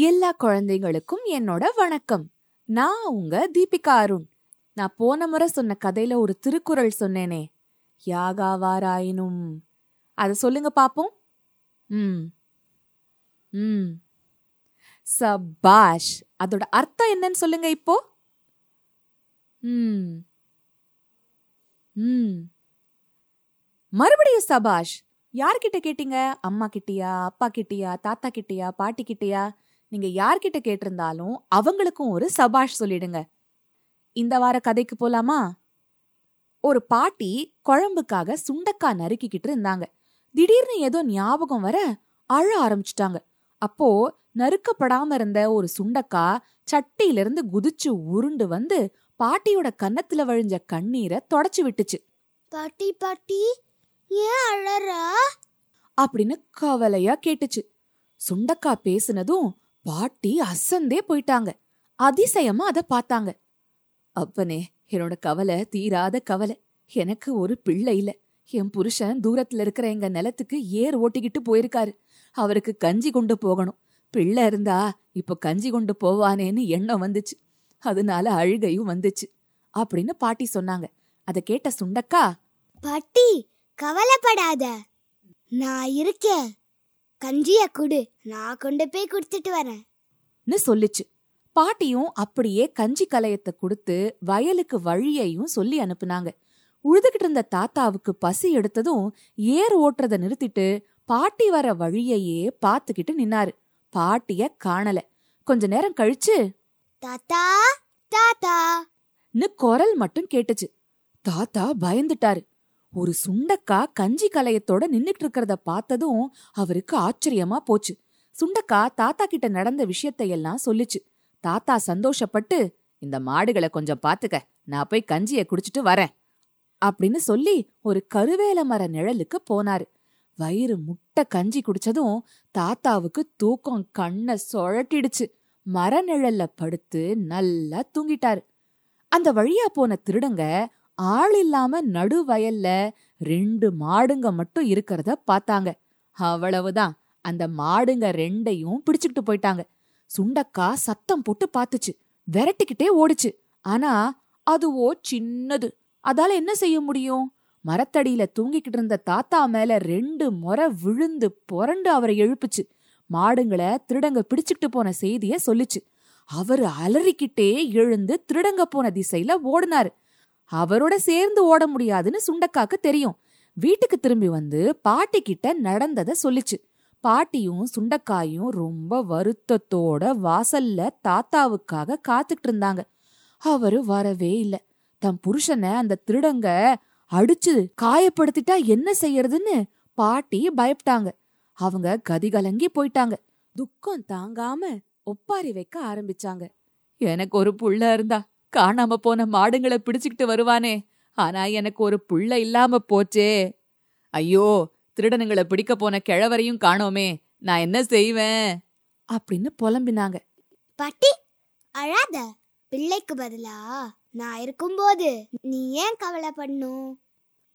எல்லா குழந்தைகளுக்கும் என்னோட வணக்கம். நான் உங்க தீபிகா அருண். நான் போன முறை சொன்ன கதையில ஒரு திருக்குறள் சொன்னேனே. யாகாவாராயினும். அத சொல்லுங்க பாப்போம். ம். ம். சபாஷ். அதோட அர்த்தம் என்னன்னு சொல்லுங்க இப்போ. ம். ம். மறுபடியும் சபாஷ் யார்கிட்ட கேட்டீங்க? அம்மா கிட்டயா அப்பா கிட்டியா தாத்தா கிட்டயா பாட்டி கிட்டியா? நீங்க யார்கிட்ட கேட்டிருந்தாலும் அவங்களுக்கும் ஒரு சபாஷ் சொல்லிடுங்க. இந்த வார கதைக்கு போலாமா? ஒரு பாட்டி குழம்புக்காக சுண்டக்காய் நறுக்கிக்கிட்டு இருந்தாங்க. திடீர்னு ஏதோ ஞாபகம் வர அழ ஆரம்பிச்சிட்டாங்க. அப்போ நறுக்கப்படாம இருந்த ஒரு சுண்டக்காய் சட்டியிலிருந்து குதிச்சு உருண்டு வந்து பாட்டியோட கன்னத்துல வழிஞ்ச கண்ணீரை தொடச்சு விட்டுச்சு. பாட்டி பாட்டி ஏன் அழற? அப்படின்னு கவலையா கேட்டுச்சு. சுண்டக்கா பேசுனதும் பாட்டி அசந்தே போயிட்டாங்க. அதிசயமா அத பார்த்தாங்க. அப்பனே என்னோட கவலை தீராத கவலை. எனக்கு ஒரு பிள்ளை இல்ல. என் புருஷன் தூரத்துல இருக்கிற எங்க நிலத்துக்கு ஏர் ஓட்டிக்கிட்டு போயிருக்காரு. அவருக்கு கஞ்சி கொண்டு போகணும். பிள்ளை இருந்தா இப்ப கஞ்சி கொண்டு போவானேன்னு எண்ணம் வந்துச்சு. அதனால அழுகையும் வந்துச்சு. அப்படின்னு பாட்டி சொன்னாங்க. அத கேட்ட சுண்டக்கா பாட்டி கவலைப்படாத. நான் இருக்கேன். கஞ்சிய குடு. நான் கொண்டு போய் கொடுத்துட்டு வரேன். ன்னு சொல்லுச்சு. பாட்டியும் அப்படியே கஞ்சி கலையத்தை கொடுத்து வயலுக்கு வழியையும் சொல்லி அனுப்புனாங்க. உழுதுகிட்டு இருந்த தாத்தாவுக்கு பசி எடுத்ததும் ஏர் ஓட்டுறத நிறுத்திட்டு பாட்டி வர வழியையே பார்த்துக்கிட்டு நின்னாரு. பாட்டிய காணல. கொஞ்ச நேரம் கழிச்சு தாத்தா தாத்தா. குரல் மட்டும் கேட்டுச்சு. தாத்தா பயந்துட்டாரு. ஒரு சுண்டக்கா கஞ்சி கலையத்தோட நின்னுட்டு இருக்கிறத பார்த்ததும் அவருக்கு ஆச்சரியமா போச்சு. சுண்டக்கா தாத்தா கிட்ட நடந்த விஷயத்தையெல்லாம் சொல்லுச்சு. தாத்தா சந்தோஷப்பட்டு இந்த மாடுகளை கொஞ்சம் பாத்துக்க நான் போய் கஞ்சிய குடிச்சிட்டு வரேன் அப்படின்னு சொல்லி ஒரு கருவேல மர நிழலுக்கு போனாரு. வயிறு முட்டை கஞ்சி குடிச்சதும் தாத்தாவுக்கு தூக்கம் கண்ண சுழட்டிடுச்சு. மர நிழல்ல படுத்து நல்லா தூங்கிட்டாரு. அந்த வழியா போன திருடங்க ஆள் இல்லாம நடு வயல்ல ரெண்டு மாடுங்க மட்டும் இருக்கிறத பார்த்தாங்க. அவ்வளவுதான். அந்த மாடுங்க ரெண்டையும் பிடிச்சுக்கிட்டு போயிட்டாங்க. சுண்டக்கா சத்தம் போட்டு பார்த்துச்சு. விரட்டிக்கிட்டே ஓடுச்சு. ஆனா அதுவோ சின்னது. அதால என்ன செய்ய முடியும்? மரத்தடியில தூங்கிக்கிட்டு இருந்த தாத்தா மேல ரெண்டு முறை விழுந்து புரண்டு அவரை எழுப்புச்சு. மாடுங்களை திருடங்க பிடிச்சுக்கிட்டு போன செய்திய சொல்லுச்சு. அவரு அலறிக்கிட்டே எழுந்து திருடங்க போன திசையில ஓடினாரு. அவரோட சேர்ந்து ஓட முடியாதுன்னு சுண்டக்காக்கு தெரியும். வீட்டுக்கு திரும்பி வந்து பாட்டி கிட்ட நடந்தத சொல்லிச்சு. பாட்டியும் சுண்டக்காயும் ரொம்ப வருத்தத்தோட வாசல்ல தாத்தாவுக்காக காத்துக்கிட்டு இருந்தாங்க. அவரு வரவே இல்ல. தம் புருஷனை அந்த திருடங்க அடிச்சு காயப்படுத்திட்டா என்ன செய்யறதுன்னு பாட்டி பயப்பட்டாங்க அவங்க கதிகலங்கி போயிட்டாங்க. துக்கம் தாங்காம ஒப்பாரி வைக்க ஆரம்பிச்சாங்க. எனக்கு ஒரு புள்ள இருந்தா காணாம போன மாடுங்களை பிடிச்சுக்கிட்டு வருவானே. ஆனா எனக்கு ஒரு புள்ள இல்லாம போச்சே. ஐயோ திருடனுங்களை பிடிக்க போன கிழவரையும் காணோமே. நான் என்ன செய்வேன்? அப்படின்னு புலம்பினாங்க. பாட்டி அழாத. பிள்ளைக்கு பதிலா நான் இருக்கும்போது நீ ஏன் கவலை பண்ணும்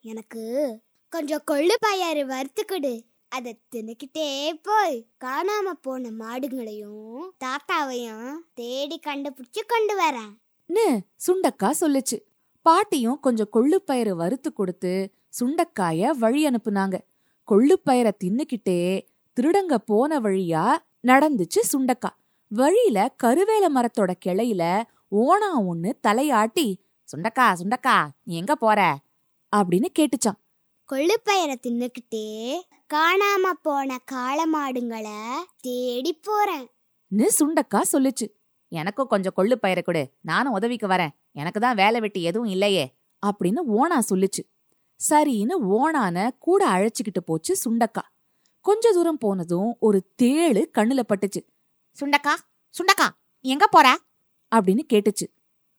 எனக்கு கொஞ்சம் கொள்ளு பயறு வறுத்துக்கிடு. அதை தின்னுக்கிட்டே போய் காணாம போன மாடுங்களையும் தாத்தாவையும் தேடி கண்டுபிடிச்சு கொண்டு வரேன். சுண்டக்கா சொல்லுச்சு. பாட்டியும் கொஞ்சம் கொள்ளுப்பயிறு வறுத்து கொடுத்து சுண்டக்காய வழி அனுப்புனாங்க. கொள்ளுப்பயிரை தின்னுக்கிட்டே திருடங்க போன வழியா நடந்துச்சு சுண்டக்கா. வழியில கருவேல மரத்தோட கிளையில ஓனா ஒண்ணு தலையாட்டி சுண்டக்கா சுண்டக்கா நீ எங்க போற? அப்படின்னு கேட்டுச்சான் கொள்ளுப்பயிரை தின்னுக்கிட்டே காணாம போன காளமாடுங்களை தேடி போறேன். ன்னு சுண்டக்கா சொல்லுச்சு. எனக்கும் கொஞ்சம் கொள்ளு பயிரை கொடு. நானும் உதவிக்கு வரேன். எனக்கு தான் வேலை வெட்டி எதுவும் இல்லையே. அப்படின்னு ஓனா சொல்லுச்சு. சரின்னு ஓனான கூட அழைச்சுக்கிட்டு போச்சு சுண்டக்கா. கொஞ்ச தூரம் போனதும் ஒரு தேளு கண்ணுல பட்டுச்சு. சுண்டக்கா சுண்டக்கா எங்க போற? அப்படின்னு கேட்டுச்சு.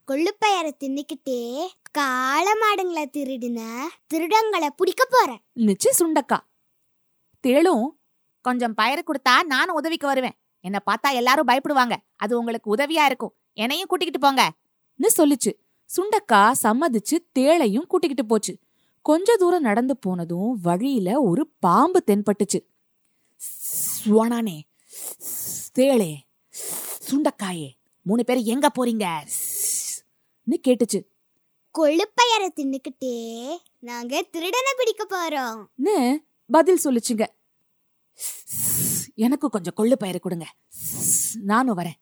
கொள்ளுப்பயிரை தின்னுக்கிட்டே காளமாடுங்களை திருடின திருடங்களை பிடிக்க போறேன் நிச்சு சுண்டக்கா. தேளும் கொஞ்சம் பயிரை கொடுத்தா நானும் உதவிக்கு வருவேன். என்ன பார்த்தா எல்லாரும் பயப்படுவாங்க. அது உங்களுக்கு உதவியா இருக்கும். என்னையும் கூட்டிக்கிட்டு போங்க. சொல்லுச்சு. சுண்டக்கா சம்மதிச்சு தேளையும் கூட்டிக்கிட்டு போச்சு. கொஞ்ச தூரம் நடந்து போனதும் வழியில ஒரு பாம்பு தென்பட்டுச்சு. சுவனானே. தேளே. சுண்டக்காயே. மூணு பேரும் எங்க போறீங்க? கேட்டுச்சு. கொள்ளுப்பையரை தின்னுக்கிட்டே நாங்க திருடனை பிடிக்க போறோம். பதில் சொல்லுச்சுங்க. எனக்கு கொஞ்சம் கொள்ளு பயிரை கொடுங்க. நானும் வரேன்.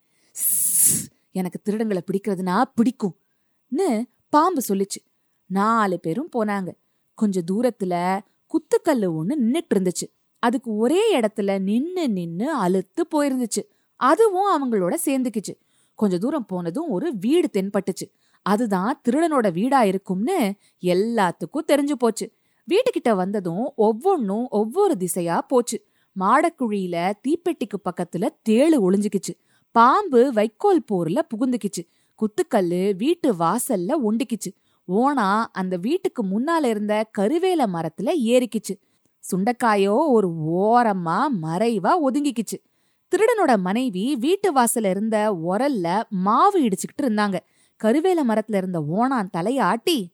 எனக்கு திருடங்களை பிடிக்கிறதுனா பிடிக்கும்னு பாம்பு சொல்லுச்சு. நாலு பேரும் போனாங்க. கொஞ்ச தூரத்துல குத்துக்கல்லு ஒன்று நின்னுட்டு இருந்துச்சு. அதுக்கு ஒரே இடத்துல நின்று நின்று அழுத்து போயிருந்துச்சு. அதுவும் அவங்களோட சேர்ந்துக்குச்சு. கொஞ்ச தூரம் போனதும் ஒரு வீடு தென்பட்டுச்சு. அதுதான் திருடனோட வீடா இருக்கும்னு எல்லாத்துக்கும் தெரிஞ்சு போச்சு. வீட்டுக்கிட்ட வந்ததும் ஒவ்வொன்றும் ஒவ்வொரு திசையா போச்சு. மாடக்குழியில தீப்பெட்டிக்கு பக்கத்துல தேளு ஒளிஞ்சுக்கிச்சு. பாம்பு வைக்கோல் போர்ல புகுந்துக்கிச்சு. குத்துக்கல்லு வீட்டு வாசல்ல ஒண்டிக்கிச்சு. ஓனா அந்த வீட்டுக்கு முன்னால இருந்த கருவேல மரத்துல ஏறிக்கிச்சு. சுண்டக்காயோ ஒரு ஓரமா மறைவா ஒதுங்கிக்கிச்சு. திருடனோட மனைவி வீட்டு வாசல்ல இருந்த உரல்ல மாவு இடிச்சுக்கிட்டு இருந்தாங்க. கருவேல மரத்துல இருந்த ஓனான் தலையாட்டி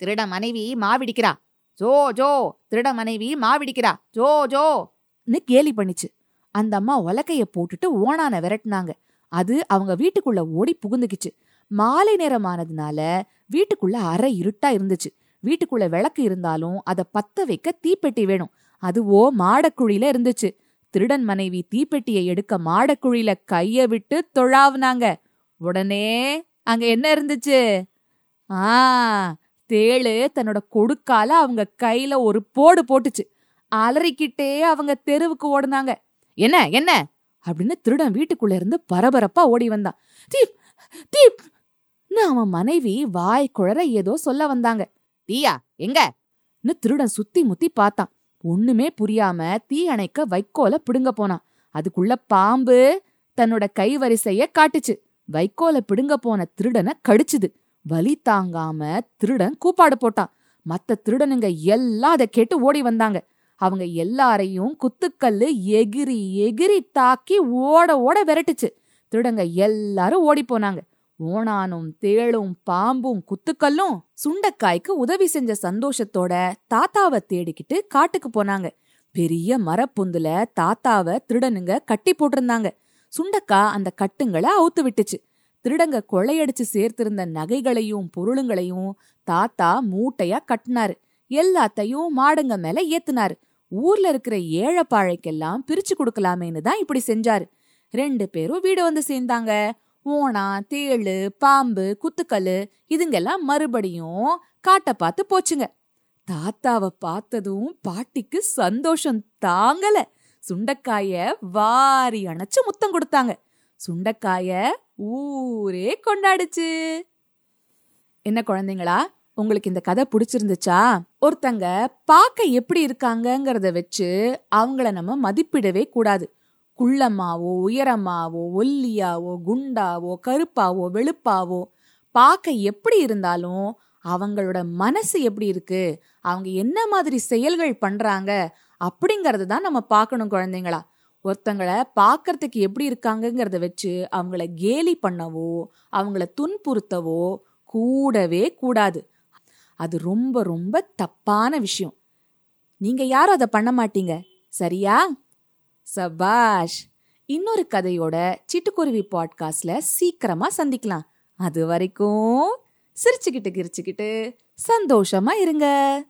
திருட மனைவி மாவிடிக்கிறா. ஜோ ஜோ திருட மனைவி மாவிடிக்கிறா. Joe Joe. ன்னு கேலி பண்ணிச்சு. அந்த அம்மா உலக்கைய போட்டுட்டு ஓனான விரட்டுனாங்க. அது அவங்க வீட்டுக்குள்ள ஓடி புகுந்துக்குச்சு மாலை நேரமானதுனால வீட்டுக்குள்ள அரை இருட்டா இருந்துச்சு. வீட்டுக்குள்ள விளக்கு இருந்தாலும் அத பத்த வைக்க தீப்பெட்டி வேணும். அதுவோ மாடக்குழியில இருந்துச்சு. திருடன் மனைவி தீப்பெட்டியை எடுக்க மாடக்குழியில கைய விட்டு தொழாவுனாங்க. உடனே அங்க என்ன இருந்துச்சு? ஆ தேளு தன்னோட கொடுக்கால அவங்க கையில ஒரு போடு போட்டுச்சு. அலறிக்கிட்டே அவங்க தெருவுக்கு ஓடுனாங்க. என்ன என்ன? அப்படின்னு திருடன் வீட்டுக்குள்ள இருந்து பரபரப்பா ஓடி வந்தான் தீப் தீப்! அவன் மனைவி வாய் குழற ஏதோ சொல்ல வந்தாங்க. தீயா எங்க? திருடன் சுத்தி முத்தி பார்த்தான் ஒண்ணுமே புரியாம தீ அணைக்க வைக்கோல பிடுங்க போனான். அதுக்குள்ள பாம்பு தன்னோட கைவரிசைய காட்டுச்சு. வைக்கோல பிடுங்க போன திருடனை கடிச்சுது. வலி தாங்காம திருடன் கூப்பாடு போட்டான். மத்த திருடனுங்க எல்லாம் அதை கேட்டு ஓடி வந்தாங்க. அவங்க எல்லாரையும் குத்துக்கல்லு எகிரி எகிரி தாக்கி ஓட ஓட விரட்டுச்சு. திருடங்க எல்லாரும் ஓடி போனாங்க. ஓணானும் தேளும் பாம்பும் குத்துக்கல்லும் சுண்டக்காய்க்கு உதவி செஞ்ச சந்தோஷத்தோட தாத்தாவை தேடிக்கிட்டு காட்டுக்கு போனாங்க. பெரிய மரப்புந்துல தாத்தாவை திருடனுங்க கட்டி போட்டிருந்தாங்க. சுண்டக்கா அந்த கட்டுங்களை அவுத்து விட்டுச்சு. திருடங்க கொள்ளையடிச்சு சேர்த்திருந்த நகைகளையும் பொருளுங்களையும் தாத்தா மூட்டையா கட்டினாரு. எல்லாத்தையும் மாடுங்க மேல ஏத்துனாரு. ஊர்ல இருக்கிற ஏழைப்பாழைக்கெல்லாம் பிரிச்சு கொடுக்கலாமேன்னு தான் இப்படி செஞ்சாரு. ரெண்டு பேரும் வீடு வந்து சேர்ந்தாங்க. ஓனா தேளு பாம்பு குத்துக்கல் இதுங்கெல்லாம் மறுபடியும் காட்டை பார்த்து போச்சுங்க. தாத்தாவை பார்த்ததும் பாட்டிக்கு சந்தோஷம் தாங்கல. சுண்டக்காய வாரி அணைச்சு முத்தம் கொடுத்தாங்க. சுண்டக்காய ஊரே கொண்டாடுச்சு. என்ன குழந்தைங்களா? உங்களுக்கு இந்த கதை பிடிச்சிருந்துச்சா? ஒருத்தங்க பார்க்க எப்படி இருக்காங்கங்கிறத வச்சு அவங்கள நம்ம மதிப்பிடவே கூடாது. குள்ளமாவோ உயரமாவோ ஒல்லியாவோ குண்டாவோ கருப்பாவோ வெளுப்பாவோ பார்க்க எப்படி இருந்தாலும் அவங்களோட மனசு எப்படி இருக்கு? அவங்க என்ன மாதிரி செயல்கள் பண்றாங்க? அப்படிங்கறது தான் நம்ம பார்க்கணும் குழந்தைங்களா. ஒருத்தங்களை பார்க்கறதுக்கு எப்படி இருக்காங்கங்கிறத வச்சு அவங்கள கேலி பண்ணவோ அவங்கள துன்புறுத்தவோ கூடவே கூடாது. அது ரொம்ப ரொம்ப தப்பான விஷயம். நீங்க யாரும் அதை பண்ண மாட்டீங்க. சரியா? சபாஷ் இன்னொரு கதையோட சிட்டுக்குருவி பாட்காஸ்ட்ல சீக்கிரமா சந்திக்கலாம். அது வரைக்கும் சிரிச்சுக்கிட்டு கிரிச்சுக்கிட்டு சந்தோஷமா இருங்க.